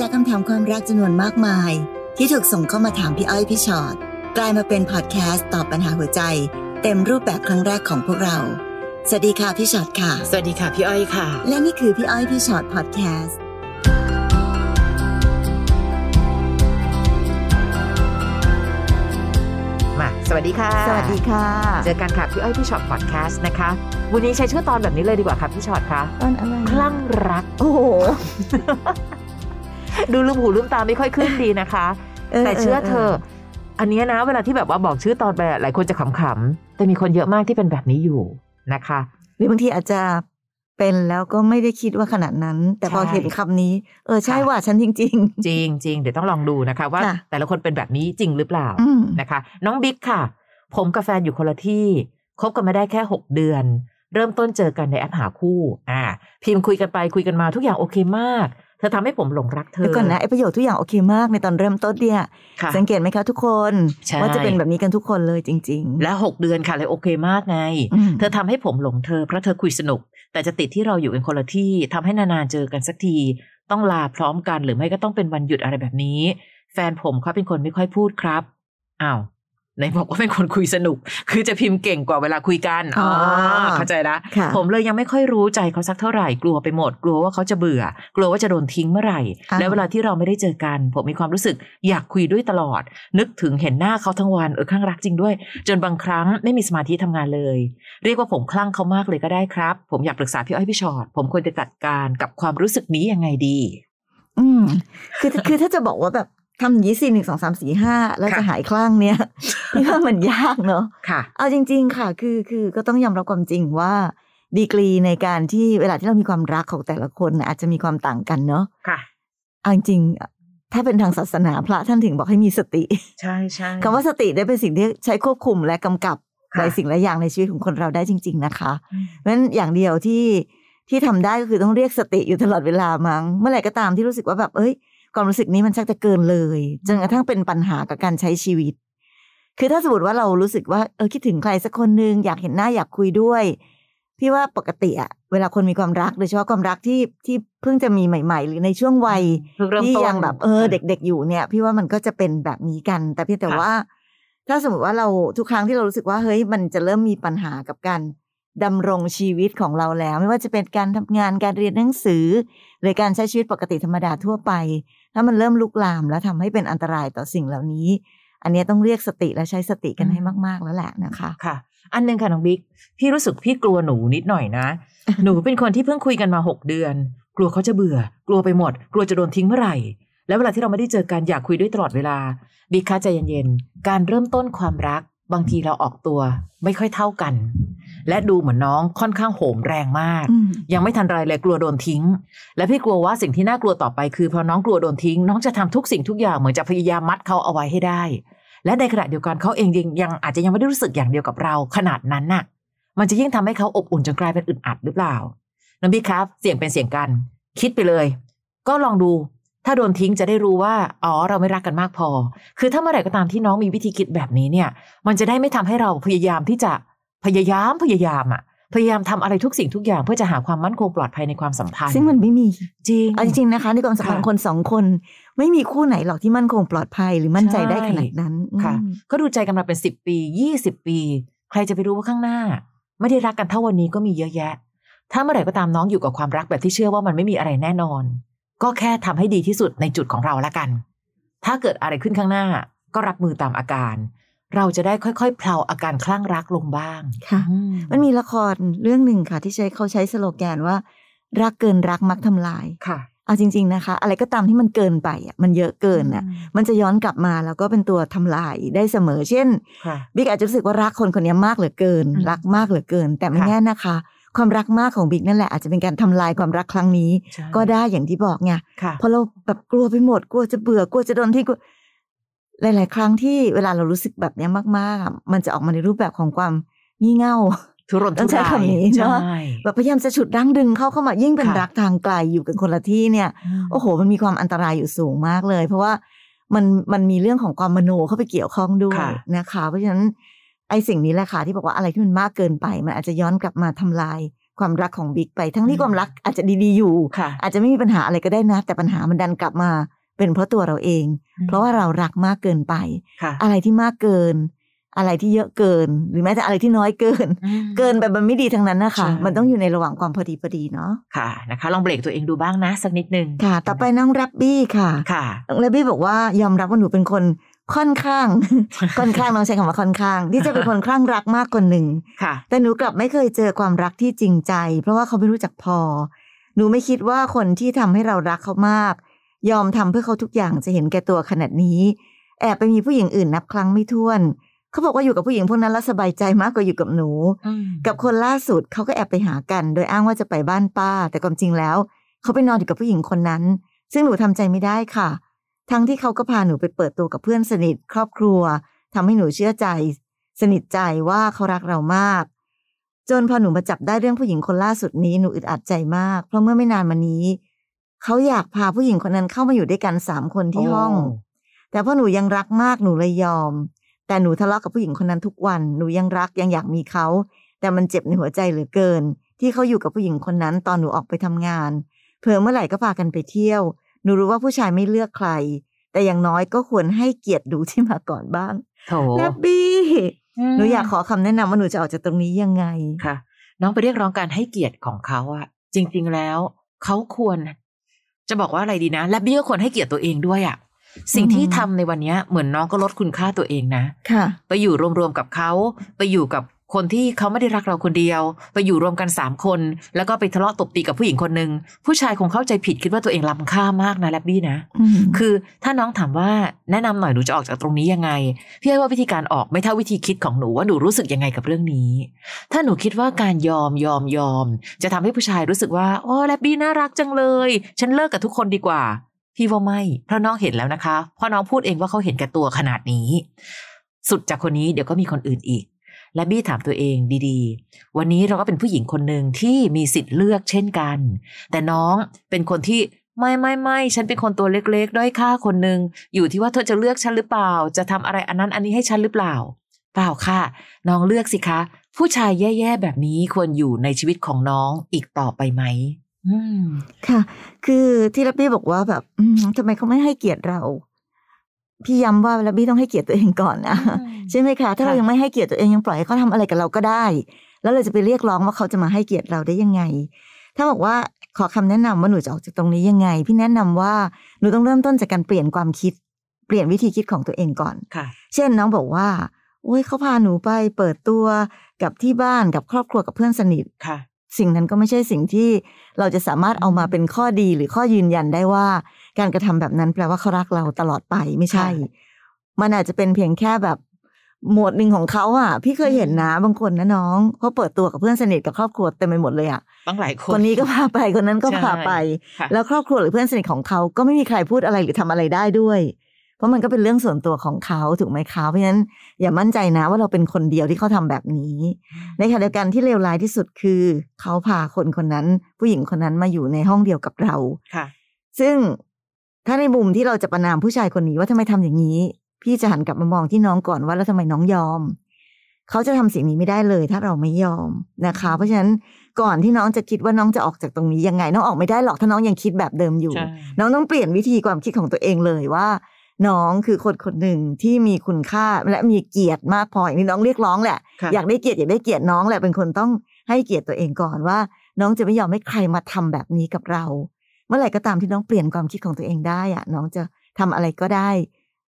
จากคำถามความรักจำนวนมากมาย ที่ถูกส่งเข้ามาถามพี่อ้อยพี่ชอ็อตกลายมาเป็นพอดแคสต์ตอบปัญหาหัวใจ เต็มรูปแบบครั้งแรกของพวกเรา สวัสดีค่ะพี่ชอ็อตค่ะ สวัสดีค่ะพี่อ้อยค่ะ และนี่คือพี่อ้อยพี่ชอ็อตพอดแคสต์มาสวัสดีค่ะ สวัสดีค่ะ เจอกันค่ะพี่อ้อยพี่ฉอดพอดแคสต์นะคะ วันนี้ใช้ชื่อตอนแบบนี้เลยดีกว่าค่ะพี่ฉอดคะตอนอะไรคลั่งรัก โอ้โห ดูลืมหูลืมตาไม่ค่อยขึ้นดีนะคะ แต่เชื่อเธอ อันเนี้ยนะ เวลาที่แบบว่าบอกชื่อตอนไปอะหลายคนจะขำๆแต่มีคนเยอะมากที่เป็นแบบนี้อยู่นะคะ หรือบางทีอาจจะเป็นแล้วก็ไม่ได้คิดว่าขนาดนั้น แต่พอใช่เห็นคำนี้ เออใช่ค่ะว่าฉันจริงจริงจริงเดี๋ยวต้องลองดูนะคะ ว่าค่ะแต่ละคนเป็นแบบนี้จริงหรือเปล่าๆอืมนะคะ น้องบิ๊กค่ะ ผมกับแฟนอยู่คนละที่คบกันมาได้แค่ 6 เดือน เริ่มต้นเจอกันในแอปหาคู่ อ่า พิมพ์คุยกันไปคุยกันมาทุกอย่างโอเคมาก เธอทำให้ผมหลงรักเธอเดี๋ยวก่อนนะไอ้ประโยชน์ทุกอย่างโอเคมากในตอนเริ่มต้นเนี่ยค่ะสังเกตไหมคะทุกคนใช่ว่าจะเป็นแบบนี้กันทุกคนเลยจริงและ6เดือนค่ะเลยโอเคมากไงอืมเธอทำให้ผมหลงเธอเพราะเธอคุยสนุก แต่จะติดที่เราอยู่กันคนละที่ทำให้นานๆเจอกันสักที ต้องลาพร้อมกันหรือไม่ก็ต้องเป็นวันหยุดอะไรแบบนี้ แฟนผมเขาเป็นคนไม่ค่อยพูดครับอ้าว ไหนบอกว่าเป็นคนคุยสนุก คือจะพิมพ์เก่งกว่าเวลาคุยกันอ๋อเข้าใจละค่ะผมเลยยังไม่ค่อยรู้ใจเขาสักเท่าไหร่กลัวไปหมด กลัวว่าเขาจะเบื่อ กลัวว่าจะโดนทิ้งเมื่อไหร่อ้าวและเวลาที่เราไม่ได้เจอกัน ผมมีความรู้สึกอยากคุยด้วยตลอด นึกถึงเห็นหน้าเขาทั้งวันเออข้างรักจริงด้วย จนบางครั้งไม่มีสมาธิทำงานเลย เรียกว่าผมคลั่งเขามากเลยก็ได้ครับ ผมอยากปรึกษาพี่อ้อยพี่ชอตผมควรจะจัดการกับความรู้สึกนี้ยังไงดี อืมคือคือถ้าจะบอกว่าแบบ ทำอย่างนี้สี่หนึ่งสองสามสี่ห้าแล้วจะค่ะหายคลั่งเนี่ยพี่ว่ามันยากเนอะค่ะ เอาจริง ๆ ค่ะ คือคือก็ต้องยอมรับความจริงว่าดีกรีในการที่เวลาที่เรามีความรักของแต่ละคนน่ะอาจจะมีความต่างกันเนาะค่ะเอาจริงๆถ้าเป็นทางศาสนาพระท่านถึงบอกให้มีสติ ใช่ใช่คำว่าสติได้เป็นสิ่งที่ใช้ควบคุมและกำกับค่ะหลายสิ่งหลายอย่างในชีวิตของคนเราได้จริง ๆ นะคะอืมเพราะฉะนั้นอย่างเดียวที่ที่ทำได้ก็คือต้องเรียกสติอยู่ตลอดเวลามั้งเมื่อไหร่ก็ตามที่รู้สึกว่าแบบเอ้ย ความรู้สึกนี้มันชักจะเกินเลยจนกระทั่งเป็นปัญหากับการใช้ชีวิต คือถ้าสมมติว่าเรารู้สึกว่าเออคิดถึงใครสักคนหนึ่งอยากเห็นหน้าอยากคุยด้วย พี่ว่าปกติอะเวลาคนมีความรักโดยเฉพาะความรักที่ที่เพิ่งจะมีใหม่ ๆ หรือในช่วงวัยเพิ่งเริ่มที่ต้นยังแบบเออเด็ก ๆ อยู่เนี่ย พี่ว่ามันก็จะเป็นแบบนี้กัน แต่เพียงแต่ค่ะว่า ถ้าสมมติว่าเราทุกครั้งที่เรารู้สึกว่าเฮ้ยมันจะเริ่มมีปัญหากับการ ดำรงชีวิตของเราแล้ว ไม่ว่าจะเป็นการทำงานการเรียนหนังสือ หรือการใช้ชีวิตปกติธรรมดาทั่วไป ถ้ามันเริ่มลุกลามแล้วทำให้เป็นอันตรายต่อสิ่งเหล่านี้ อันเนี้ยต้องเรียกสติและใช้สติกันให้มากๆแล้วแหละนะคะค่ะ อันหนึงค่ะน้องบิ๊กพี่รู้สึกพี่กลัวหนูนิดหน่อยนะ หนูเป็นคนที่เพิ่งคุยกันมาหกเดือน กลัวเขาจะเบื่อ กลัวไปหมด กลัวจะโดนทิ้งเมื่อไหร่แล้วเวลาที่เราไม่ได้เจอกันอยากคุยด้วยตลอดเวลาบิ๊กคะใจเย็นๆการเริ่มต้นความรัก บางทีเราออกตัวไม่ค่อยเท่ากัน และดูเหมือนน้องค่อนข้างโหมแรงมากอืมยังไม่ทันไรเลยกลัวโดนทิ้ง และพี่กลัวว่าสิ่งที่น่ากลัวต่อไปคือพอน้องกลัวโดนทิ้ง น้องจะทำทุกสิ่งทุกอย่างเหมือนจะพยายามมัดเขาเอาไว้ให้ได้ และในขณะเดียวกันเขาเองยังยังอาจจะยังไม่ได้รู้สึกอย่างเดียวกับเรา ขนาดนั้นน่ะ มันจะยิ่งทำให้เขาอบอุ่นจนกลายเป็นอึดอัดหรือเปล่าน้องบิ๊กครับ เสี่ยงเป็นเสี่ยงกัน คิดไปเลย ก็ลองดู ถ้าโดนทิ้งจะได้รู้ว่า อ๋อ เราไม่รักกันมากพอ คือถ้าเมื่อไหร่ก็ตามที่น้องมีวิธีคิดแบบนี้เนี่ย มันจะได้ไม่ทำให้เราพยายามที่จะพยายามพยายามอะพยายามทำอะไรทุกสิ่งทุกอย่างเพื่อจะหาความมั่นคงปลอดภัยในความสัมพันธ์ ซึ่งมันไม่มีจริงเอาจริงๆนะคะ ในความสัมพันธ์ค่ะคนสองคน ไม่มีคู่ไหนหรอกที่มั่นคงปลอดภัยหรือมั่นใจได้ขนาดนั้นค่ะอืมก็ดูใจกันมาเป็นสิบปียี่สิบปี ใครจะไปรู้ว่าข้างหน้า ไม่ได้รักกันเท่าวันนี้ก็มีเยอะแยะ ถ้าเมื่อไหร่ก็ตามน้องอยู่กับความรักแบบที่เชื่อว่ามันไม่มีอะไรแน่นอน ก็แค่ทำให้ดีที่สุดในจุดของเราละกัน ถ้าเกิดอะไรขึ้นข้างหน้า ก็รับมือตามอาการ เราจะได้ค่อยๆเพลาอาการคลั่งรักลงบ้างค่ะอืมันมีละครเรื่องหนึ่งค่ะ ที่ใช้เขาใช้สโลแกนว่า รักเกินรักมักทำลายค่ะเอาจริง ๆนะคะ อะไรก็ตามที่มันเกินไปอะมันเยอะเกินอะ มันจะย้อนกลับมาแล้วก็เป็นตัวทำลายได้เสมอ เช่นค่ะบิ๊กอาจจะรู้สึกว่ารักคนคนนี้มากเหลือเกินอืมรักมากเหลือเกิน แต่ไม่ค่ะแน่นะคะ ความรักมากของบิ๊กนั่นแหละอาจจะเป็นการทำลายความรักครั้งนี้ใช่ก็ได้อย่างที่บอกไงค่ะเพราะเราแบบกลัวไปหมดกลัวจะเบื่อกลัวจะโดนที่กลัวหลาย ๆ ครั้งที่เวลาเรารู้สึกแบบเนี้ยมากๆอะมันจะออกมาในรูปแบบของความงี่เง่าทุรนต้ทุองใช้รายคำนี้เนอะใช่แบบพยายามจะฉุดรั้งดึงเข้าเข้ามายิ่งเป็นค่ะรักทางไกลอยู่กันคนละที่เนี่ย โอ้โห มันมีความอันตรายอยู่สูงมากเลย เพราะว่ามันมันมีเรื่องของความมโนเข้าไปเกี่ยวข้องด้วยค่ะนะคะ เพราะฉะนั้น ไอ้สิ่งนี้แหละค่ะที่บอกว่าอะไรที่มันมากเกินไป มันอาจจะย้อนกลับมาทำลายความรักของบิ๊กไป ทั้งที่อืมความรักอาจจะดีๆอยู่ค่ะอาจจะไม่มีปัญหาอะไรก็ได้นะ แต่ปัญหามันดันกลับมาเป็นเพราะตัวเราเอง เพราะว่าเรารักมากเกินไปค่ะอะไรที่มากเกิน อะไรที่เยอะเกิน หรือแม้แต่อะไรที่น้อยเกินอืมเกินไปมันไม่ดีทั้งนั้นนะคะใช่มันต้องอยู่ในระหว่างความพอดีพอดีเนาะค่ะนะคะลองเบรกตัวเองดูบ้างนะสักนิดนึงค่ะ ต่อไปน้องแรบบี้ค่ะค่ะน้องแรบบี้บอกว่ายอมรับว่าหนูเป็นคน ค่อนข้าง ค่อนข้างน้องใช้คำว่าค่อนข้าง ที่จะเป็นคนคลั่งรักมากคนหนึ่งค่ะ แต่หนูกลับไม่เคยเจอความรักที่จริงใจ เพราะว่าเขาไม่รู้จักพอ หนูไม่คิดว่าคนที่ทำให้เรารักเขามาก ยอมทำเพื่อเขาทุกอย่างจะเห็นแก่ตัวขนาดนี้ แอบไปมีผู้หญิงอื่นนับครั้งไม่ถ้วนเขาบอกว่าอยู่กับผู้หญิงพวกนั้นแล้วสบายใจมากกว่าอยู่กับหนู กับคนล่าสุดเขาก็แอบไปหากัน โดยอ้างว่าจะไปบ้านป้า แต่ความจริงแล้ว เขาไปนอนอยู่กับผู้หญิงคนนั้น ซึ่งหนูทำใจไม่ได้ค่ะ ทั้งที่เขาก็พาหนูไปเปิดตัวกับเพื่อนสนิทครอบครัวทำให้หนูเชื่อใจ สนิทใจว่าเขารักเรามาก จนพอหนูมาจับได้เรื่องผู้หญิงคนล่าสุดนี้หนูอึดอัดใจมาก เพราะเมื่อไม่นานมานี้ เขาอยากพาผู้หญิงคนนั้นเข้ามาอยู่ด้วยกันสามคนที่ห้องโอ้แต่เพราะหนูยังรักมากหนูเลยยอม แต่หนูทะเลาะกับผู้หญิงคนนั้นทุกวัน หนูยังรักยังอยากมีเขา แต่มันเจ็บในหัวใจเหลือเกิน ที่เขาอยู่กับผู้หญิงคนนั้นตอนหนูออกไปทำงานเผื่อเมื่อไหร่ก็พากันไปเที่ยว หนูรู้ว่าผู้ชายไม่เลือกใคร แต่อย่างน้อยก็ควรให้เกียรติดูที่มาก่อนบ้างโถแลบบี้หนูอยากขอคำแนะนำว่าหนูจะออกจากตรงนี้ยังไงค่ะ น้องไปเรียกร้องการให้เกียรติของเขาอะจริง ๆแล้วเขาควร จะบอกว่าอะไรดีนะ และบี้ก็ควรให้เกียรติตัวเองด้วยอะสิ่งที่อือฮึทำในวันเนี้ยเหมือนน้องก็ลดคุณค่าตัวเองนะ ค่ะ ไปอยู่รวมๆกับเขา ไปอยู่กับ คนที่เขาไม่ได้รักเราคนเดียว ไปอยู่รวมกันสามคน แล้วก็ไปทะเลาะตบตีกับผู้หญิงคนหนึ่งผู้ชายคงเข้าใจผิดคิดว่าตัวเองล้ำค่ามากนะแลบบี้นะอืมคือถ้าน้องถามว่าแนะนำหน่อยหนูจะออกจากตรงนี้ยังไงพี่ให้ว่าวิธีการออกไม่เท่าวิธีคิดของหนูว่าหนูรู้สึกยังไงกับเรื่องนี้ ถ้าหนูคิดว่าการยอมยอมยอม จะทำให้ผู้ชายรู้สึกว่าโอ้แลบบี้น่ารักจังเลย ฉันเลิกกับทุกคนดีกว่า พี่ว่าไม่เพราะน้องเห็นแล้วนะคะเพราะน้องพูดเองว่าเขาเห็นแก่ตัวขนาดนี้ สุดจากคนนี้เดี๋ยวก็มีคนอื่นอีก และบี้ถามตัวเองดีๆ วันนี้เราก็เป็นผู้หญิงคนหนึ่งที่มีสิทธิ์เลือกเช่นกัน แต่น้องเป็นคนที่ไม่ไม่ไม่ฉันเป็นคนตัวเล็กๆ ด้อยค่าคนหนึ่งอยู่ที่ว่าเธอจะเลือกฉันหรือเปล่า จะทำอะไรอันนั้นอันนี้ให้ฉันหรือเปล่า เปล่าค่ะ น้องเลือกสิคะ ผู้ชายแย่ๆแบบนี้ควรอยู่ในชีวิตของน้องอีกต่อไปไหมอืมค่ะ คือที่ลับบี้บอกว่าแบบทำไมเขาไม่ให้เกียรติเรา พี่ย้ำว่าลับบี้ต้องให้เกียรติตัวเองก่อนนะใช่ไหมคะถ้าเราค่ะยังไม่ให้เกียรติตัวเองยังปล่อยให้เขาทำอะไรกับเราก็ได้ แล้วเราจะไปเรียกร้องว่าเขาจะมาให้เกียรติเราได้ยังไง ถ้าบอกว่าขอคำแนะนำว่าหนูจะออกจากตรงนี้ยังไง พี่แนะนำว่าหนูต้องเริ่มต้นจากการเปลี่ยนความคิด เปลี่ยนวิธีคิดของตัวเองก่อนค่ะ เช่นน้องบอกว่าโอ้ยเขาพาหนูไปเปิดตัวกับที่บ้านกับครอบครัวกับเพื่อนสนิทค่ะ สิ่งนั้นก็ไม่ใช่สิ่งที่เราจะสามารถเอามาเป็นข้อดีหรือข้อยืนยันได้ว่า การกระทำแบบนั้นแปลว่าเขารักเราตลอดไปไม่ใช่ค่ะมันอาจจะเป็นเพียงแค่แบบหมวดหนึ่งของเขาอะ พี่เคยเห็นนะบางคนนะน้องเขาเปิดตัวกับเพื่อนสนิทกับครอบครัวเต็มไปหมดเลยอะตั้งหลายคคนนนี้ก็พาไปคนนั้นก็ใช่พาไปค่ะแล้วครอบครัวหรือเพื่อนสนิทของเขาก็ไม่มีใครพูดอะไรหรือทำอะไรได้ด้วย เพราะมันก็เป็นเรื่องส่วนตัวของเขาถูกไหมคะเพราะฉะนั้นอย่ามั่นใจนะว่าเราเป็นคนเดียวที่เขาทำแบบนี้ ในขณะเดียวกันที่เลวร้ายที่สุดคือ เขาพาคนคนนั้น ผู้หญิงคนนั้นมาอยู่ในห้องเดียวกับเราค่ะ ซึ่ง ถ้าในมุมที่เราจะประนามผู้ชายคนนี้ว่าทำไมทำอย่างนี้ พี่จะหันกลับมามองที่น้องก่อนว่าแล้วทำไมน้องยอม เขาจะทำสิ่งนี้ไม่ได้เลย ถ้าเราไม่ยอมนะคะ เพราะฉะนั้นก่อนที่น้องจะคิดว่าน้องจะออกจากตรงนี้ยังไง น้องออกไม่ได้หรอกถ้าน้องยังคิดแบบเดิมอยู่ใช่น้องต้องเปลี่ยนวิธีความคิดของตัวเองเลยว่า น้องคือคนคนหนึ่งที่มีคุณค่าและมีเกียรติมากพออย่างที่น้องเรียกร้องแหละค่ะอยากได้เกียรติอยากได้เกียรติน้องแหละเป็นคนต้องให้เกียรติตัวเองก่อนว่า น้องจะไม่ยอมให้ใครมาทำแบบนี้กับเรา เมื่อไหร่ก็ตามที่น้องเปลี่ยนความคิดของตัวเองได้อะน้องจะทำอะไรก็ได้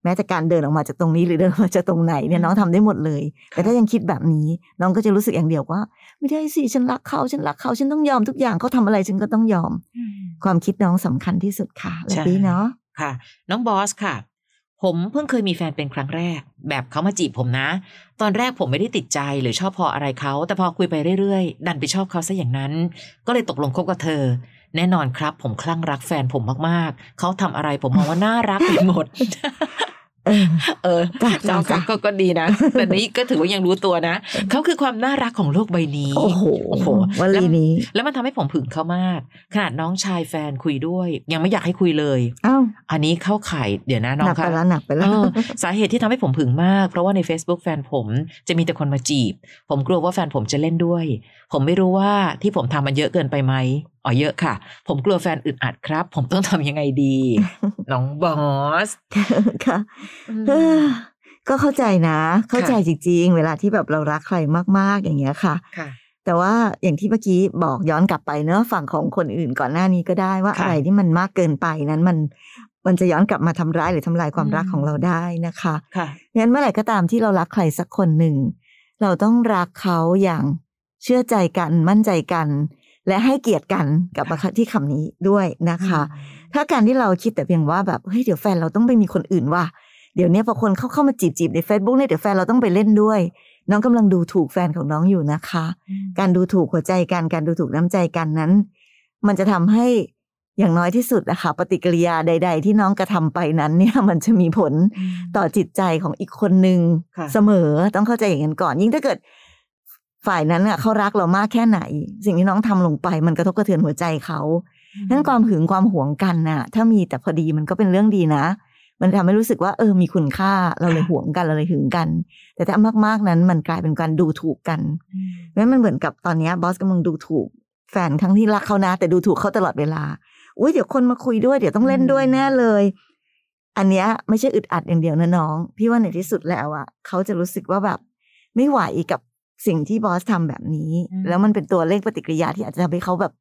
แม้แต่การเดินออกมาจากตรงนี้หรือเดินออกมาจากตรงไหนเนี่ยน้องทำได้หมดเลย แต่ถ้ายังคิดแบบนี้ น้องก็จะรู้สึกอย่างเดียวว่า ไม่ได้สิฉันรักเขาฉันรักเขาฉันต้องยอมทุกอย่างเขาทำอะไรฉันก็ต้องยอม ความคิดน้องสำคัญที่สุดค่ะแบใช่บนี้เนาะค่ะ น้องบอสค่ะ ผมเพิ่งเคยมีแฟนเป็นครั้งแรก แบบเขามาจีบผมนะ ตอนแรกผมไม่ได้ติดใจหรือชอบพออะไรเขาแต่พอคุยไปเรื่อยๆ ดันไปชอบเขาซะอย่างนั้น ก็เลยตกลงคบกับเธอ แน่นอนครับ ผมคลั่งรักแฟนผมมากๆ เขาทำอะไรผมมองว่าน่ารักไปหมด เออเออจ้ะเจ้าจ้ะก็ก็ดีนะ แต่นี้ก็ถือว่ายังรู้ตัวนะ เขาคือความน่ารักของโลกใบนี้ โอ้โหโอ้โหวแล้วลีนี้ แล้วมันทำให้ผมผึ่งเขามาก ขนาดน้องชายแฟนคุยด้วย ยังไม่อยากให้คุยเลยอ้าวอันนี้เข้าข่ายเดี๋ยวนะน้อหนังกไปคะแล้วหนักไปแล้วเออสาเหตุที่ทำให้ผมผึ่งมาก เพราะว่าใน Facebook แฟนผมจะมีแต่คนมาจีบ ผมกลัวว่าแฟนผมจะเล่นด้วย ผมไม่รู้ว่าที่ผมทำมันเยอะเกินไปไหมอ๋อเยอะค่ะ ผมกลัวแฟนอึดอัดครับ ผมต้องทำยังไงดี น้องบอส ค่ะเออก็เข้าใจนะ เข้าใจค่ะจริง ๆ เวลาที่แบบเรารักใครมาก ๆ อย่างเงี้ยค่ะค่ะ แต่ว่าอย่างที่เมื่อกี้บอกย้อนกลับไปเนอะฝั่งของคนอื่นก่อนหน้านี้ก็ได้ว่าค่ะอะไรที่มันมากเกินไปนั้นมันมันจะย้อนกลับมาทำร้ายหรือทำลายความอืมรักของเราได้นะคะค่ะงั้นเมื่อไหร่ก็ตามที่เรารักใครสักคนหนึ่งเราต้องรักเขาอย่าง เชื่อใจกันมั่นใจกัน และให้เกียรติกันกลับมาที่คำนี้ด้วยนะคะ ถ้าการที่เราคิดแต่เพียงว่าแบบเฮ้ยเดี๋ยวแฟนเราต้องไปมีคนอื่นว่ะเดี๋ยวเนี้ยพอคนเข้าเข้ามาจีบจีบใน Facebook เนี่ยเดี๋ยวแฟนเราต้องไปเล่นด้วย น้องกำลังดูถูกแฟนของน้องอยู่นะคะ การดูถูกหัวใจกันการดูถูกน้ำใจกันนั้น มันจะทำให้อย่างน้อยที่สุดนะคะปฏิกิริยาใด ๆ ที่น้องกระทำไปนั้นเนี่ยมันจะมีผลต่อจิตใจของอีกคนหนึ่งค่ะเสมอต้องเข้าใจอย่างนั้นก่อน ยิ่งถ้าเกิด ฝ่ายนั้นอะเขารักเรามากแค่ไหน สิ่งที่น้องทำลงไป มันกระทบกระเทือนหัวใจเขานั้นความหึงความหวงกันน่ะ ถ้ามีแต่พอดีมันก็เป็นเรื่องดีนะ มันทำให้รู้สึกว่าเออมีคุณค่าเราเลยค่ะหวงกันเราเลยหึงกัน แต่ถ้ามากๆนั้นมันกลายเป็นการดูถูกกันเพราะฉะนั้นมันเหมือนกับตอนเนี้ยบอสกำลังดูถูก แฟนทั้งที่รักเขานะ แต่ดูถูกเขาตลอดเวลาอุ้ยเดี๋ยวคนมาคุยด้วยเดี๋ยวต้องเล่นด้วยแน่เลย อันเนี้ยไม่ใช่อึดอัดอย่างเดียวนะน้อง พี่ว่าในที่สุดแล้วอะเขาจะรู้สึกว่าแบบไม่ไหวกับ สิ่งที่บอสทำแบบนี้อืมแล้วมันเป็นตัวเลขปฏิกิริยาที่อาจจะทำให้เขาแบบ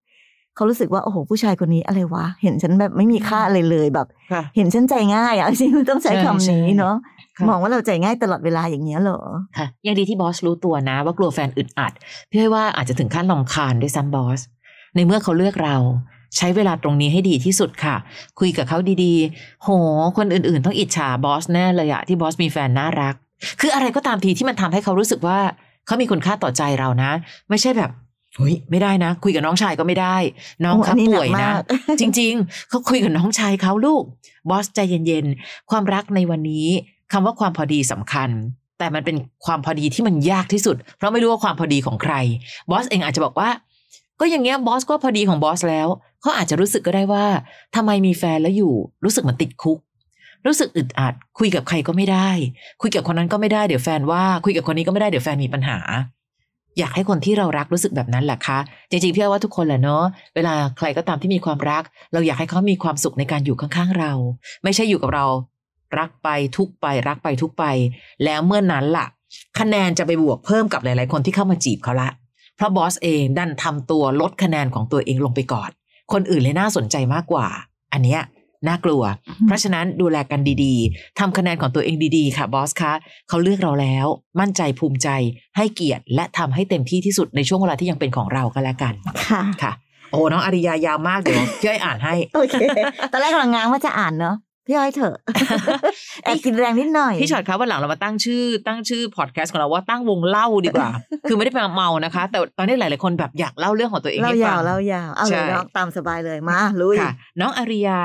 เขารู้สึกว่าโอ้โหผู้ชายคนนี้อะไรวะเห็นฉันแบบไม่มีค่าอะไรเลยแบบค่ะเห็นฉันใจง่ายอะจริงๆต้องใช้คำนี้เนาะค่ะมองว่าเราใจง่ายตลอดเวลาอย่างเงี้ยเหรอค่ะยังดีที่บอสรู้ตัวนะ ว่ากลัวแฟนอึดอัดพี่ให้ว่าอาจจะถึงขั้นลำคาญด้วยซ้ำบอส ในเมื่อเขาเลือกเรา ใช้เวลาตรงนี้ให้ดีที่สุดค่ะ คุยกับเขาดีๆ โห คนอื่นๆ ต้องอิจฉาบอสแน่เลยอะที่บอสมีแฟนน่ารัก คืออะไรก็ตามทีที่มันทำให้เขารู้สึกว่า เขามีคุณค่าต่อใจเรานะ ไม่ใช่แบบเฮ้ยไม่ได้นะ คุยกับน้องชายก็ไม่ได้ น้องโอ้เขาอันนี้หนักป่วยนะมากจริง ๆเขาคุยกับน้องชายเขาลูก บอสใจเย็นๆ ความรักในวันนี้คำว่าความพอดีสำคัญ แต่มันเป็นความพอดีที่มันยากที่สุด เพราะไม่รู้ว่าความพอดีของใคร บอสเองอาจจะบอกว่า ก็อย่างเงี้ยบอสก็พอดีของบอสแล้วเขาอาจจะรู้สึกก็ได้ว่าทำไมมีแฟนแล้วอยู่ รู้สึกเหมันติดคุก รู้สึกอึดอัด คุยกับใครก็ไม่ได้ คุยกับคนนั้นก็ไม่ได้เดี๋ยวแฟนว่า คุยกับคนนี้ก็ไม่ได้เดี๋ยวแฟนมีปัญหา อยากให้คนที่เรารักรู้สึกแบบนั้นแหละคะจริงๆพี่ว่าทุกคนแหละเนาะเวลาใครก็ตามที่มีความรัก เราอยากให้เขามีความสุขในการอยู่ข้างๆเรา ไม่ใช่อยู่กับเรา รักไปทุกไปรักไปทุกไป แล้วเมื่อนั้นล่ะ คะแนนจะไปบวกเพิ่มกับหลาย ๆ คนที่เข้ามาจีบเขาละเพราะบอสเองดันทำตัวลดคะแนนของตัวเองลงไปก่อนคนอื่นเลยน่าสนใจมากกว่า อันเนี้ย น่ากลัว เพราะฉะนั้นดูแลกันดีๆทำคะแนนของตัวเองดีๆ ค่ะบอสคะเขาเลือกเราแล้ว มั่นใจภูมิใจให้เกียรติ และทำให้เต็มที่ที่สุดในช่วงเวลาที่ยังเป็นของเราก็แล้วกันค่ะค่ะ โอ้น้องอาริยายาวมากเดี๋ยวพี่อ้อยอ่านให้โอเคตอนแรกกำลังง้างว่าจะอ่านเนาะพี่อ้อยเถอะแอบกินแรงนิดหน่อย พี่ชอดครับวันหลังเรามาตั้งชื่อ ตั้งชื่อพอดแคสต์ของเราว่าตั้งวงเล่าดีกว่า คือไม่ได้มาเมานะคะ แต่ตอนนี้หลาย ๆ คนแบบอยากเล่าเรื่องของตัวเองเล่าให้ฟัยางวเล่ายาวเอาเลยใช่น้องตามสบายเลยมาลุยค่ะน้องอาริยา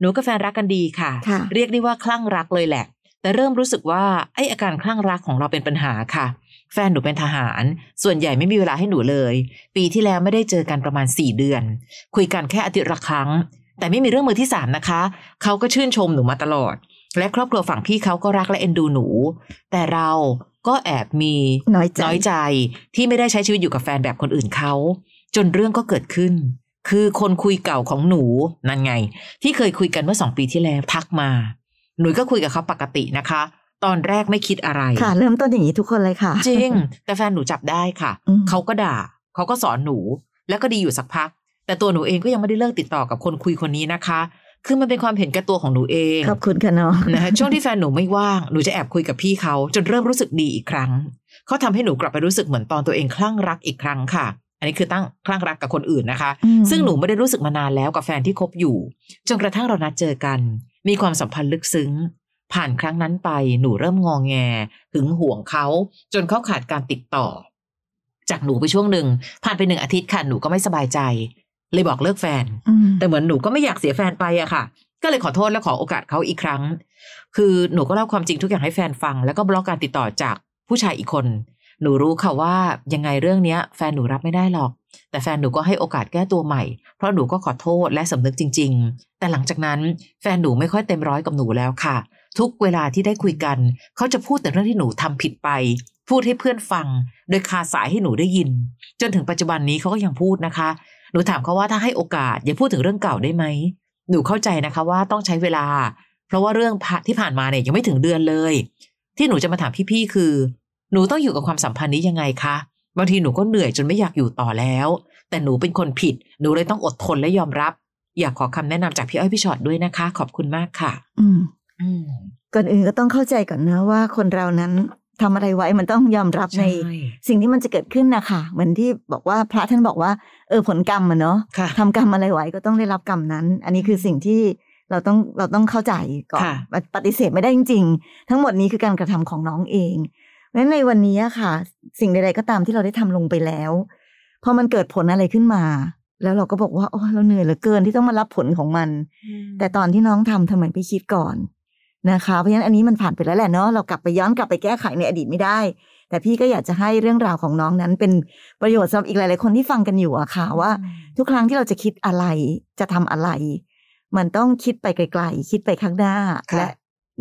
หนูกับแฟนรักกันดีค่ะค่ะ เรียกได้ว่าคลั่งรักเลยแหละ แต่เริ่มรู้สึกว่าไออาการคลั่งรักของเราเป็นปัญหาค่ะ แฟนหนูเป็นทหาร ส่วนใหญ่ไม่มีเวลาให้หนูเลย ปีที่แล้วไม่ได้เจอกันประมาณสี่เดือน คุยกันแค่อาทิตย์ละครั้ง แต่ไม่มีเรื่องมือที่สามนะคะ เขาก็ชื่นชมหนูมาตลอด และครอบครัวฝั่งพี่เขาก็รักและเอ็นดูหนู แต่เราก็แอบมีน้อยใจน้อยใจที่ไม่ได้ใช้ชีวิตอยู่กับแฟนแบบคนอื่นเขาจนเรื่องก็เกิดขึ้น คือคนคุยเก่าของหนูนั่นไง ที่เคยคุยกันเมื่อสองปีที่แล้วทักมา หนูก็คุยกับเขาปกตินะคะ ตอนแรกไม่คิดอะไรค่ะ เริ่มต้นอย่างนี้ทุกคนเลยค่ะ จริง แต่แฟนหนูจับได้ค่ะอืมเขาก็ด่า เขาก็สอนหนู แล้วก็ดีอยู่สักพัก แต่ตัวหนูเองก็ยังไม่ได้เลิกติดต่อกับคนคุยคนนี้นะคะคือมันเป็นความเห็นแก่ตัวของหนูเองขอบคุณค่ะน้องนะฮะช่วงที่แฟนหนูไม่ว่างหนูจะแอบคุยกับพี่เขาจนเริ่มรู้สึกดีอีกครั้งเขาทำให้หนูกลับไปรู้สึกเหมือนตอนตัวเองคลั่งรักอีกครั้งค่ะ อันนี้คือตั้งคลั่งรักกับคนอื่นนะคะอืมซึ่งหนูไม่ได้รู้สึกมานานแล้วกับแฟนที่คบอยู่ จนกระทั่งเรานัดเจอกัน มีความสัมพันธ์ลึกซึ้ง ผ่านครั้งนั้นไปหนูเริ่มงองแงหึงห่วงเขา จนเขาขาดการติดต่อ จากหนูไปช่วงหนึ่งผ่านไปหนึ่งอาทิตย์ค่ะหนูก็ไม่สบายใจ เลยบอกเลิกแฟนอืมแต่เหมือนหนูก็ไม่อยากเสียแฟนไปอะค่ะ ก็เลยขอโทษและขอโอกาสเขาอีกครั้ง คือหนูก็เล่าความจริงทุกอย่างให้แฟนฟัง แล้วก็บล็อกการติดต่อจากผู้ชายอีกคน หนูรู้ค่ะว่ายังไงเรื่องเนี้ย แฟนหนูรับไม่ได้หรอก แต่แฟนหนูก็ให้โอกาสแก้ตัวใหม่ เพราะหนูก็ขอโทษและสำนึกจริง ๆ แต่หลังจากนั้นแฟนหนูไม่ค่อยเต็มร้อยกับหนูแล้วค่ะ ทุกเวลาที่ได้คุยกัน เขาจะพูดแต่เรื่องที่หนูทำผิดไป พูดให้เพื่อนฟัง โดยคาสายให้หนูได้ยิน จนถึงปัจจุบันนี้เขาก็ยังพูดนะคะ หนูถามเขาว่าถ้าให้โอกาสอย่าพูดถึงเรื่องเก่าได้ไหมหนูเข้าใจนะคะว่าต้องใช้เวลา เพราะว่าเรื่องที่ผ่านมาเนี่ยยังไม่ถึงเดือนเลย ที่หนูจะมาถามพี่ๆคือ หนูต้องอยู่กับความสัมพันธ์นี้ยังไงคะ บางทีหนูก็เหนื่อยจนไม่อยากอยู่ต่อแล้ว แต่หนูเป็นคนผิด หนูเลยต้องอดทนและยอมรับ อยากขอคำแนะนำจากพี่อ้อยพี่ชอตด้วยนะคะ ขอบคุณมากค่ะ อืมอืมก่อนอื่นก็ต้องเข้าใจก่อนนะว่าคนเรานั้นทำอะไรไว้มันต้องยอมรับในใช่สิ่งที่มันจะเกิดขึ้นนะคะเหมือนที่บอกว่าพระท่านบอกว่าเออผลกรรมอะเนาะค่ะทำกรรมอะไรไว้ก็ต้องได้รับกรรมนั้น อันนี้คือสิ่งที่เราต้องเราต้องเข้าใจก่อนค่ะปฏิเสธไม่ได้จริง ๆ ทั้งหมดนี้คือการกระทำของน้องเองเพราะฉะ นั้นในวันนี้อะค่ะ สิ่งใดๆก็ตามที่เราได้ทำลงไปแล้วพอมันเกิดผลอะไรขึ้นมา แล้วเราก็บอกว่าโอ้เราเหนื่อยเหลือเกินที่ต้องมารับผลของมัน แต่ตอนที่น้องทำทำไมไม่คิดก่อนนะคะเพราะฉะนั้นอันนี้มันผ่านไปแล้วแหละเนาะเรากลับไปย้อนกลับไปแก้ไขในอดีตไม่ได้ แต่พี่ก็อยากจะให้เรื่องราวของน้องนั้น เป็นประโยชน์สำหรับอีกหลาย ๆ คนที่ฟังกันอยู่อะค่ะว่า ทุกครั้งที่เราจะคิดอะไรจะทำอะไร มันต้องคิดไปไกล ๆ คิดไปข้างหน้าค่ะและ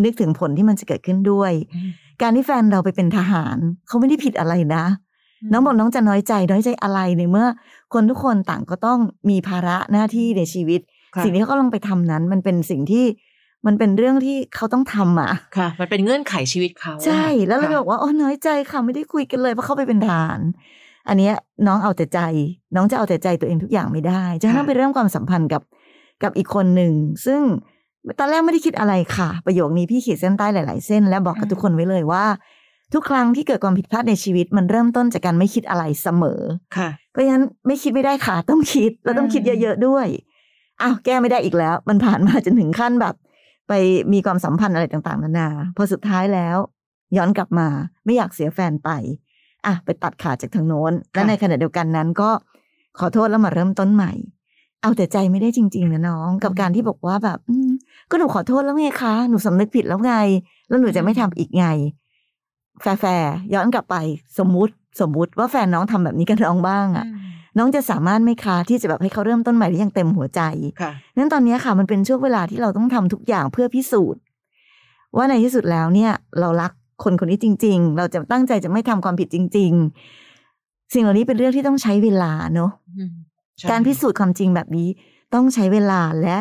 นึกถึงผลที่มันจะเกิดขึ้นด้วยอืม การที่แฟนเราไปเป็นทหาร เขาไม่ได้ผิดอะไรนะ น้องบอกน้องจะน้อยใจ น้อยใจอะไรในเมื่อ คนทุกคนต่างก็ต้องมีภาระหน้าที่ในชีวิตค่ะสิ่งที่เขากำลังไปทำนั้น มันเป็นสิ่งที่มันเป็นเรื่องที่เขาต้องทำอะ ค่ะ มันเป็นเงื่อนไขชีวิตเขาใช่ แล้วเราค่ะบอกว่าอ๋อน้อยใจค่ะไม่ได้คุยกันเลยเพราะเขาไปเป็นทหาร อันเนี้ยน้องเอาแต่ใจ น้องจะเอาแต่ใจตัวเองทุกอย่างไม่ได้จะต้องไปเริ่มความสัมพันธ์กับกับอีกคนหนึ่งซึ่ง ตอนแรกไม่ได้คิดอะไรค่ะ ประโยคนี้พี่ขีดเส้นใต้หลาย ๆ เส้น และบอกกับทุกคนไว้เลยว่า ทุกครั้งที่เกิดความผิดพลาดในชีวิตมันเริ่มต้นจากการไม่คิดอะไรเสมอค่ะเพราะฉะนั้นไม่คิดไม่ได้ค่ะ ต้องคิดแล้วต้องคิดเยอะ ๆ ด้วยอ้าวแก้ไม่ได้อีกแล้ว มันผ่านมาจนถึงขั้นแบบ ไปมีความสัมพันธ์อะไรต่าง ๆ นานาพอสุดท้ายแล้ว ย้อนกลับมาไม่อยากเสียแฟนไปอะไปตัดขาดจากทางโน้นและในขณะเดียวกันนั้นก็ขอโทษแล้วมาเริ่มต้นใหม่ เอาแต่ใจไม่ได้จริง ๆ นะน้อง กับการที่บอกว่าแบบอืม ก็หนูขอโทษแล้วไงคะ หนูสำนึกผิดแล้วไง แล้วหนูจะไม่ทำอีกไง แฟร์ๆย้อนกลับไปสมมุติสมมุติว่าแฟนน้องทำแบบนี้กับน้องบ้างอะน้องจะสามารถไหมคะที่จะแบบให้เขาเริ่มต้นใหม่ได้อย่างเต็มหัวใจค่ะนั้นตอนนี้ค่ะ มันเป็นช่วงเวลาที่เราต้องทำทุกอย่างเพื่อพิสูจน์ ว่าในที่สุดแล้วเนี่ย เรารักคนคนนี้จริง ๆ เราจะตั้งใจจะไม่ทำความผิดจริง ๆ สิ่งเหล่านี้เป็นเรื่องที่ต้องใช้เวลาเนอะอืมใช่การพิสูจน์ความจริงแบบนี้ต้องใช้เวลาและ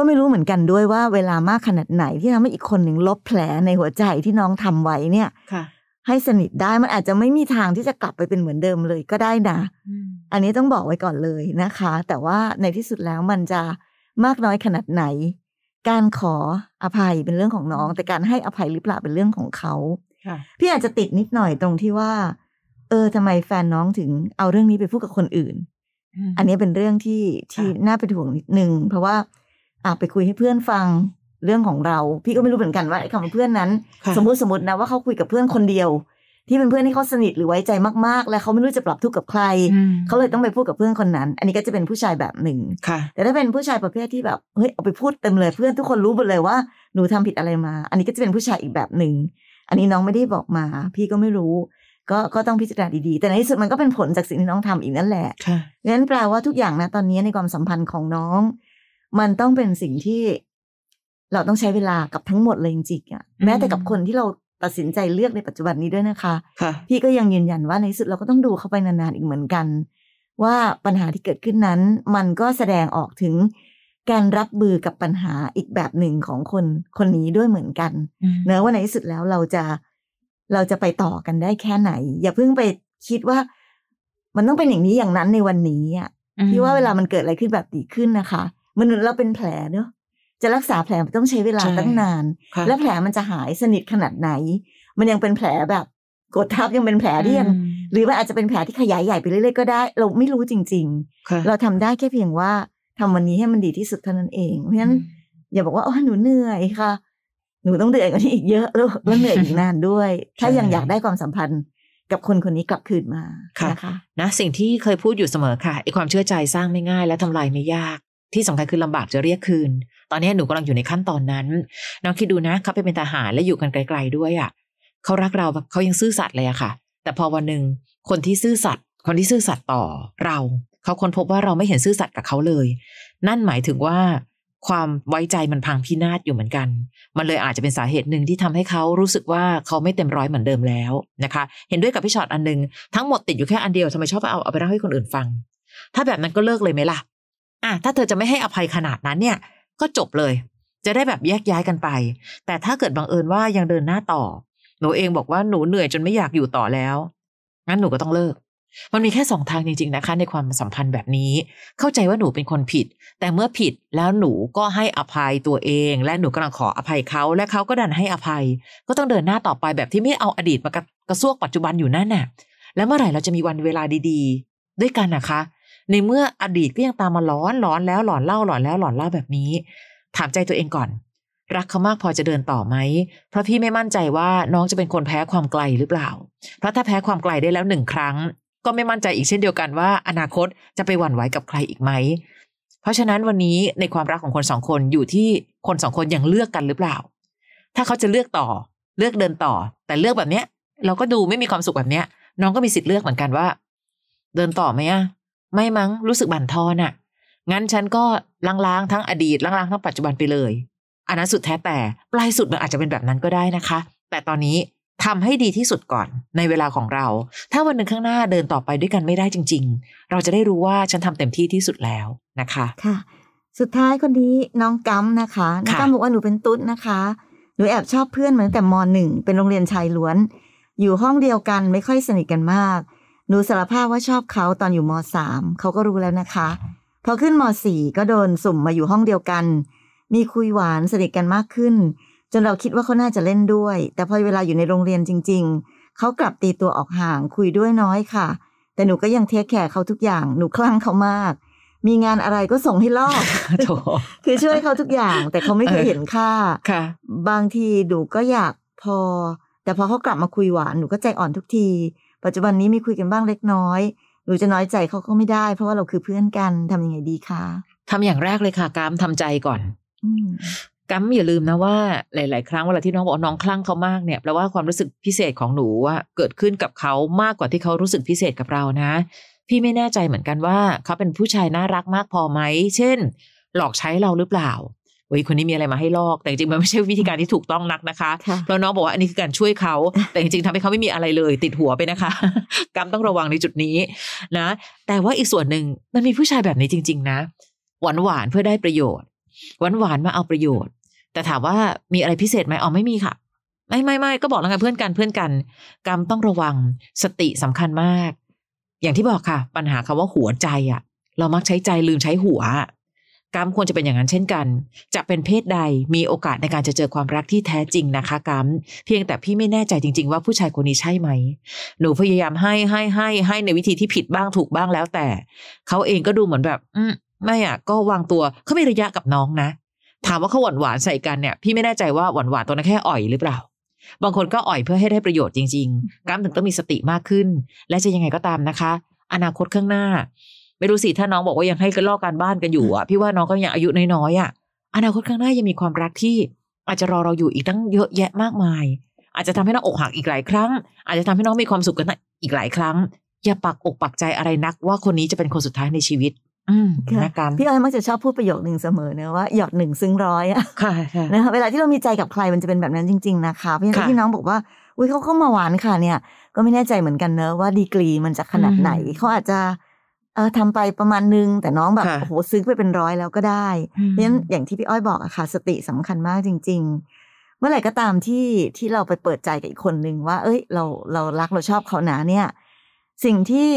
ก็ไม่รู้เหมือนกันด้วยว่าเวลามากขนาดไหนที่ทำให้อีกคนหนึ่งลบแผลในหัวใจที่น้องทำไว้เนี่ยค่ะ ให้สนิทได้มันอาจจะไม่มีทางที่จะกลับไปเป็นเหมือนเดิมเลยก็ได้นะอืมอันนี้ต้องบอกไว้ก่อนเลยนะคะ แต่ว่าในที่สุดแล้วมันจะมากน้อยขนาดไหน การขออภัยเป็นเรื่องของน้อง แต่การให้อภัยหรือเปล่าเป็นเรื่องของเขาค่ะพี่อาจจะติดนิดหน่อยตรงที่ว่า เออทำไมแฟนน้องถึงเอาเรื่องนี้ไปพูดกับคนอื่น อันนี้เป็นเรื่องที่ที่น่าเป็นห่วงนิดนึงเพราะว่า อะไปคุยให้เพื่อนฟังเรื่องของเรา พี่ก็ไม่รู้เหมือนกันว่าไอ้คำว่าเพื่อนนั้นค่ะสมมติสมมตินะว่าเขาคุยกับเพื่อนคนเดียว ที่เป็นเพื่อนที่เขาสนิทหรือไว้ใจมากๆ และเขาไม่รู้จะปรับทุกข์กับใครอืมเขาเลยต้องไปพูดกับเพื่อนคนนั้น อันนี้ก็จะเป็นผู้ชายแบบหนึ่งค่ะแต่ถ้าเป็นผู้ชายประเภทที่แบบเฮ้ยเอาไปพูดเต็มเลยเพื่อนทุกคนรู้หมดเลยว่าหนูทำผิดอะไรมา อันนี้ก็จะเป็นผู้ชายอีกแบบหนึ่งอันนี้น้องไม่ได้บอกมา พี่ก็ไม่รู้ก็ก็ต้องพิจารณาดีๆ แต่ในที่สุดมันก็เป็นผลจากสิ่งที่น้องทำอีกนั่นแหละค่ะงั้นแปลว่าทุกอย่างนะตอนนี้ในความสัมพันธ์ของน้อง มันต้องเป็นสิ่งที่เราต้องใช้เวลากับทั้งหมดเลยจริงๆอะแม้แต่กับคนที่เราตัดสินใจเลือกในปัจจุบันนี้ด้วยนะคะค่ะพี่ก็ยังยืนยันว่าในที่สุดเราก็ต้องดูเข้าไปนานๆอีกเหมือนกัน ว่าปัญหาที่เกิดขึ้นนั้น มันก็แสดงออกถึงการรับมือกับปัญหาอีกแบบหนึ่งของคนคนนี้ด้วยเหมือนกันเนอะว่าในที่สุดแล้วเราจะเราจะไปต่อกันได้แค่ไหน อย่าเพิ่งไปคิดว่า มันต้องเป็นอย่างนี้อย่างนั้นในวันนี้อะพี่ว่าเวลามันเกิดอะไรขึ้นแบบนี้ขึ้นนะคะ มนุษย์เราเป็นแผลเนอะจะรักษาแผลมันต้องใช้เวลาใช่ตั้งนานค่ะและแผลมันจะหายสนิทขนาดไหน มันยังเป็นแผลแบบกดทับยังเป็นแผลที่ยังอืมหรือว่าอาจจะเป็นแผลที่ขยายใหญ่ไปเรื่อยๆก็ได้ เราไม่รู้จริงค่ะๆเราทำได้แค่เพียงว่าทำวันนี้ให้มันดีที่สุดเท่านั้นเองเพราะฉะนั้นอย่าบอกว่าอ๋อหนูเหนื่อยค่ะ หนูต้องเหนื่อยกว่านี้อีกเยอะแล้วแล้วเหนื่อยอีกนานด้วย ถ้าใช่ยังอยากได้ความสัมพันธ์กับคนคนนี้กลับคืนมาค่ะนะคะนะสิ่งที่เคยพูดอยู่เสมอค่ะไอความเชื่อใจสร้างไม่ง่ายและทำลายไม่ยาก ที่สำคัญคือลำบากจะเรียกคืน ตอนนี้หนูกำลังอยู่ในขั้นตอนนั้น น้องคิดดูนะเขาไปเป็นทหารและอยู่กันไกล ๆด้วยอะเขารักเราแบบเขายังซื่อสัตย์เลยอะค่ะ แต่พอวันหนึ่งคนที่ซื่อสัตย์คนที่ซื่อสัตย์ต่อเรา เขาค้นพบว่าเราไม่เห็นซื่อสัตย์กับเขาเลย นั่นหมายถึงว่าความไว้ใจมันพังพินาศอยู่เหมือนกัน มันเลยอาจจะเป็นสาเหตุหนึ่งที่ทำให้เขารู้สึกว่าเขาไม่เต็มร้อยเหมือนเดิมแล้วนะคะ เห็นด้วยกับพี่ช็อตอันหนึง ทั้งหมดติดอยู่แค่อันเดียวทำไมชอบเอาเอาไปเล่าให้คนอื่นฟัง ถ้าแบบนั้นก็เลิกเลยไหมล่ะ อะถ้าเธอจะไม่ให้อภัยขนาดนั้นเนี่ย ก็จบเลย จะได้แบบแยกย้ายกันไป แต่ถ้าเกิดบังเอิญว่ายังเดินหน้าต่อ หนูเองบอกว่าหนูเหนื่อยจนไม่อยากอยู่ต่อแล้วงั้นหนูก็ต้องเลิก มันมีแค่สองทางจริง ๆนะคะ ในความสัมพันธ์แบบนี้ เข้าใจว่าหนูเป็นคนผิด แต่เมื่อผิดแล้วหนูก็ให้อภัยตัวเอง และหนูกำลังขออภัยเขาและเขาก็ดันให้อภัย ก็ต้องเดินหน้าต่อไปแบบที่ไม่เอาอดีตมากระกระซวกปัจจุบันอยู่นั่นน่ะ แล้วเมื่อไหร่เราจะมีวันเวลาดี ๆ ด้วยกันนะคะ ในเมื่ออดีตก็ยังตามมาหลอนหลอนแล้วหลอนเล่าหลอนแล้วหลอนเล่าแบบนี้ ถามใจตัวเองก่อน รักเขามากพอจะเดินต่อไหม เพราะพี่ไม่มั่นใจว่าน้องจะเป็นคนแพ้ความไกลหรือเปล่า เพราะถ้าแพ้ความไกลได้แล้วหนึ่งครั้ง ก็ไม่มั่นใจอีกเช่นเดียวกันว่า อนาคตจะไปหวั่นไหวกับใครอีกไหม เพราะฉะนั้นวันนี้ในความรักของคนสองคนอยู่ที่คนสองคนยังเลือกกันหรือเปล่า ถ้าเขาจะเลือกต่อ เลือกเดินต่อ แต่เลือกแบบเนี้ย เราก็ดูไม่มีความสุขแบบเนี้ย น้องก็มีสิทธิ์เลือกเหมือนกันว่า เดินต่อไหมอะ ไม่มั้งรู้สึกบั่นทอนอะงั้นฉันก็ล้างๆทั้งอดีตล้างๆทั้งปัจจุบันไปเลย อันนั้นสุดแท้แต่ปลายสุดมันอาจจะเป็นแบบนั้นก็ได้นะคะ แต่ตอนนี้ทำให้ดีที่สุดก่อนในเวลาของเรา ถ้าวันหนึ่งข้างหน้าเดินต่อไปด้วยกันไม่ได้จริง ๆ เราจะได้รู้ว่าฉันทำเต็มที่ที่สุดแล้วนะคะค่ะ สุดท้ายคนนี้น้องกัมนะคะน้องกัมบอกว่าหนูเป็นตุ๊ดนะคะหนูแอบชอบเพื่อนมาตั้งแต่มหนึ่งเป็นโรงเรียนชายล้วน อยู่ห้องเดียวกันไม่ค่อยสนิทกันมาก หนูสารภาพว่าชอบเขาตอนอยู่มสามเขาก็รู้แล้วนะคะ พอขึ้นมสี่ก็โดนสุ่มมาอยู่ห้องเดียวกัน มีคุยหวานสนิทกันมากขึ้น จนเราคิดว่าเขาน่าจะเล่นด้วย แต่พอเวลาอยู่ในโรงเรียนจริง ๆ เขากลับตีตัวออกห่างคุยด้วยน้อยค่ะ แต่หนูก็ยังเทคแคร์เขาทุกอย่างหนูคลั่งเขามาก มีงานอะไรก็ส่งให้ลอกโถคือช่วยเขาทุกอย่าง แต่เขาไม่เคยเออเห็นค่าค่ะ บางทีหนูก็อยากพอ แต่พอเขากลับมาคุยหวานหนูก็ใจอ่อนทุกที ปัจจุบันนี้มีคุยกันบ้างเล็กน้อยหนูจะน้อยใจเขาก็ไม่ได้ เพราะว่าเราคือเพื่อนกันทำยังไงดีคะทำอย่างแรกเลยค่ะ กามทำใจก่อนอืมกัมอย่าลืมนะว่าหลาย ๆ ครั้งเวลาที่น้องบอกว่าน้องคลั่งเขามากเนี่ยแปลว่าความรู้สึกพิเศษของหนูว่าเกิดขึ้นกับเขามากกว่าที่เขารู้สึกพิเศษกับเรานะ พี่ไม่แน่ใจเหมือนกันว่าเขาเป็นผู้ชายน่ารักมากพอไหมเช่น หลอกใช้เราหรือเปล่า เฮ้ยคนนี้มีอะไรมาให้ลอก แต่จริงๆมันไม่ใช่วิธีการที่ถูกต้องนักนะคะค่ะเพราะน้องบอกว่าอันนี้คือการช่วยเขา แต่จริงๆทำให้เขาไม่มีอะไรเลย ติดหัวไปนะคะกัมต้องระวังในจุดนี้นะ แต่ว่าอีกส่วนหนึ่งมันมีผู้ชายแบบนี้จริง ๆ นะ หวานหวานๆเพื่อได้ประโยชน์ หวานหวานๆมาเอาประโยชน์ แต่ถามว่ามีอะไรพิเศษไหมอ๋อไม่มีค่ะ ไม่ไม่ไม่ก็บอกแล้วไงเพื่อนกันเพื่อนกัน กรรมต้องระวังสติสำคัญมาก อย่างที่บอกค่ะ ปัญหาคำว่าหัวใจอะ่ะเรามักใช้ใจลืมใช้หัวอะ กรรมควรจะเป็นอย่างนั้นเช่นกัน จะเป็นเพศใดมีโอกาสในการจะเจอความรักที่แท้จริงนะคะกรรมเพียงแต่พี่ไม่แน่ใจจริง ๆ ว่าผู้ชายคนนี้ใช่ไหม หนูพยายามให้ให้ให้ให้ในวิธีที่ผิดบ้างถูกบ้างแล้วแต่ เขาเองก็ดูเหมือนแบบ อืมไม่อะ ก็วางตัวเขามีระยะกับน้องนะ ถามว่าเขาหวานหวานใส่กันเนี่ย พี่ไม่แน่ใจว่าหวานหวานตัวนั้นแค่อ่อยหรือเปล่า บางคนก็อ่อยเพื่อให้ได้ประโยชน์จริง ๆ กามถึงต้องมีสติมากขึ้น และจะยังไงก็ตามนะคะ อนาคตข้างหน้า ไม่รู้สิถ้าน้องบอกว่ายังให้กันลอกการบ้านกันอยู่อะพี่ว่าน้องก็ยังอายุน้อยๆอะอนาคตข้างหน้ายังมีความรักที่อาจจะรอเราอยู่อีกตั้งเยอะแยะมากมาย อาจจะทำให้น้องอกหักอีกหลายครั้ง อาจจะทำให้น้องมีความสุขกันอีกหลายครั้ง อย่าปักอกปักใจอะไรนัก ว่าคนนี้จะเป็นคนสุดท้ายในชีวิตอืมค่ะนะกันพี่อ้อยมักจะชอบพูดประโยคหนึ่งเสมอเนะว่าหยอดหนึ่งซึ้งร้อยอะค่ะค่ะนะคะเวลาที่เรามีใจกับใครมันจะเป็นแบบนั้นจริง ๆ นะคะเพราะฉะนั้นค่ะที่น้องบอกว่าอุ้ยเขาเข้ามาหวานค่ะเนี่ย ก็ไม่แน่ใจเหมือนกันเนอะว่าดีกรีมันจะขนาดไหนอืมเขาอาจจะ เออทำไปประมาณนึง แต่น้องแบบค่ะโอ้โหซึ้งไปเป็นร้อยแล้วก็ได้เพราะฉะนั้นอย่างที่พี่อ้อยบอกอะค่ะสติสำคัญมากจริง ๆ เมื่อไหร่ก็ตามที่ที่เราไปเปิดใจกับอีกคนนึงว่า เอ้ย เราเรารักเราชอบเขานะเนี่ย สิ่งที่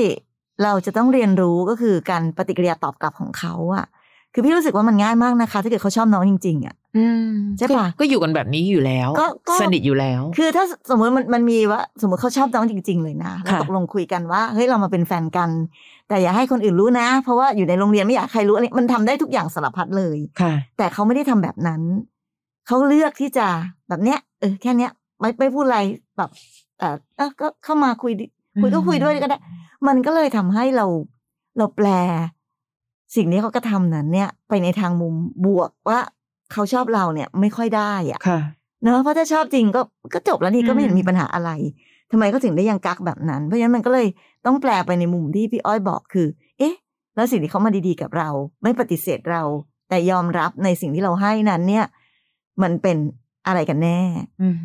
เราจะต้องเรียนรู้ก็คือการปฏิกิริยาตอบกลับของเขาอะ คือพี่รู้สึกว่ามันง่ายมากนะคะ ถ้าเกิดเขาชอบน้องจริง ๆอะอืมใช่ปะก็ก็อยู่กันแบบนี้อยู่แล้วก็ก็สนิทอยู่แล้ว คือถ้าสมมติมันมันมีว่า สมมติเขาชอบน้องจริง ๆ เลยนะแล้วค่ะตกลงคุยกันว่าเฮ้ยเรามาเป็นแฟนกัน แต่อย่าให้คนอื่นรู้นะ เพราะว่าอยู่ในโรงเรียนไม่อยากให้ใครรู้อะไรมันทำได้ทุกอย่างสารพัดเลยค่ะ แต่เขาไม่ได้ทำแบบนั้นเขาเลือกที่จะแบบเนี้ยเออแค่เนี้ยไม่ไม่พูดอะไรแบบเออเอ้อก็เข้ามาคุยดิคุยก็คุยด้วยก็ได้ มันก็เลยทำให้เราเราแปล สิ่งที่เขากระทำนั้นเนี่ย ไปในทางมุมบวกว่าเขาชอบเราเนี่ยไม่ค่อยได้อะค่ะเนอะเพราะถ้าชอบจริงก็ก็จบแล้วนี่ก็ไม่เห็นอืมมีปัญหาอะไรทำไมเขาถึงได้ยังกักแบบนั้น เพราะฉะนั้นมันก็เลยต้องแปลไปในมุมที่พี่อ้อยบอกคือ เอ๊ะ แล้วสิ่งที่เขามาดีๆกับเรา ไม่ปฏิเสธเรา แต่ยอมรับในสิ่งที่เราให้นั้นเนี่ย มันเป็นอะไรกันแน่อืม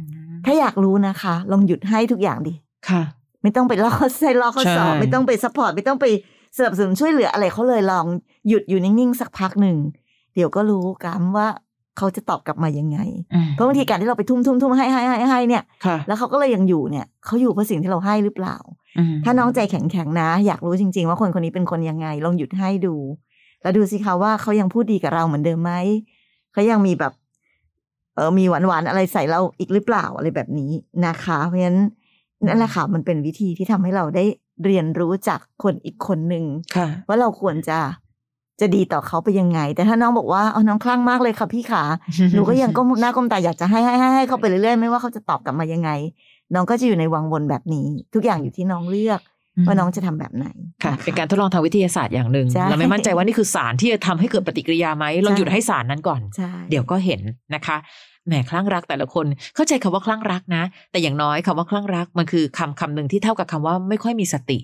ถ้าอยากรู้นะคะ ลองหยุดให้ทุกอย่างดิค่ะ ไม่ต้องไปลอกข้อใส่ลอกข้อสอบใช่ไม่ต้องไปซัพพอร์ตไม่ต้องไปสนับสนุนช่วยเหลืออะไรเขาเลยลอง หยุดอยู่นิ่งๆสักพักหนึ่ง เดี๋ยวก็รู้กันว่าเขาจะตอบกลับมายังไงอืมเพราะบางทีการที่เราไปทุ่มทุ่มทุ่มให้ให้ให้ให้เนี่ยค่ะแล้วเขาก็เลยยังอยู่เนี่ยเขาอยู่เพราะสิ่งที่เราให้หรือเปล่าอืมถ้าน้องใจแข็งแข็งๆนะ อยากรู้จริง ๆ ว่าคนคนนี้เป็นคนยังไง ลองหยุดให้ดู แล้วดูสิคะว่าเขายังพูดดีกับเราเหมือนเดิมไหมเขายังมีแบบเออมีหวานๆอะไรใส่เราอีกหรือเปล่าอะไรแบบนี้นะคะ เพราะฉะนั้นนั่นแหละค่ะมันเป็นวิธีที่ทำให้เราได้เรียนรู้จากคนอีกคนหนึ่งค่ะว่าเราควรจะ จะดีต่อเขาไปยังไง แต่ถ้าน้องบอกว่าเอาน้องคลั่งมากเลยค่ะพี่ขาหนูก็ยังก้มหน้าก้มตาอยากจะให้ให้ให้ให้เขาไปเรื่อยๆไม่ว่าเขาจะตอบกลับมายังไง น้องก็จะอยู่ในวังวนแบบนี้ ทุกอย่างอยู่ที่น้องเลือกว่าน้องจะทำแบบไหนค่ะะเป็นการทดลองทางวิทยาศาสตร์อย่างหนึ่งใช่เราไม่มั่นใจว่านี่คือสารที่จะทำให้เกิดปฏิกิริยาไหมลองใช่หยุดให้สารนั้นก่อนใช่เดี๋ยวก็เห็นนะคะแหมคลั่งรักแต่ละคนเข้าใจคำว่าคลั่งรักนะ แต่อย่างน้อยคำว่าคลั่งรักมันคือคำคำหนึ่งที่เท่ากับคำว่าไม่ค่อยมีสติ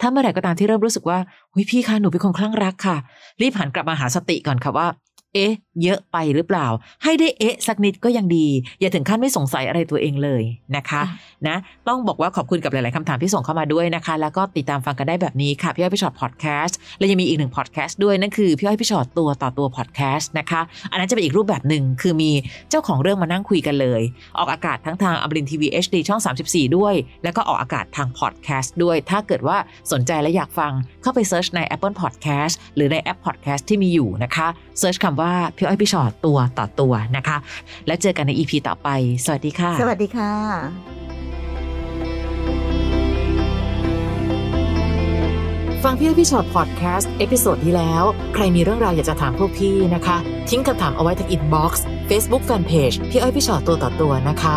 ถ้าเมื่อไหร่ก็ตามที่เริ่มรู้สึกว่าหุยพี่คะหนูเป็นคนคลั่งรักค่ะ รีบหันกลับมาหาสติก่อนค่ะว่า เอ๊ะเยอะไปหรือเปล่า ให้ได้เอ๊ะสักนิดก็ยังดี อย่าถึงขั้นไม่สงสัยอะไรตัวเองเลยนะคะนะต้องบอกว่าขอบคุณกับหลาย ๆคำถามที่ส่งเข้ามาด้วยนะคะ แล้วก็ติดตามฟังกันได้แบบนี้ค่ะ พี่อ้อยพี่ฉอดพอดแคสต์และยังมีอีกหนึ่งพอดแคสต์ด้วยนั่นคือพี่อ้อยพี่ฉอดตัวต่อตัวพอดแคสต์นะคะ อันนั้นจะเป็นอีกรูปแบบหนึ่งคือมีเจ้าของเรื่องมานั่งคุยกันเลย ออกอากาศทั้งทางอมรินทร์ทีวี HD ช่อง 34 ด้วย แล้วก็ออกอากาศทางพอดแคสต์ด้วย ถ้าเกิดว่าสนใจและอยากฟังเข้าไป search ใน Apple Podcast หรือในแอป Podcast ที่มีอยู่นะคะ search คำว่าพี่อ้อยพี่ฉอดตัวต่อตัวนะคะ แล้วเจอกันใน EP ต่อไป สวัสดีค่ะ สวัสดีค่ะฟังพี่อ้อยพี่ฉอดพอดแคสต์ episode ที่แล้ว ใครมีเรื่องราวอยากจะถามพวกพี่นะคะ ทิ้งคำถามเอาไว้ที่ inbox เฟซบุ๊กแฟนเพจพี่อ้อยพี่ฉอดตัวต่อตัวนะคะ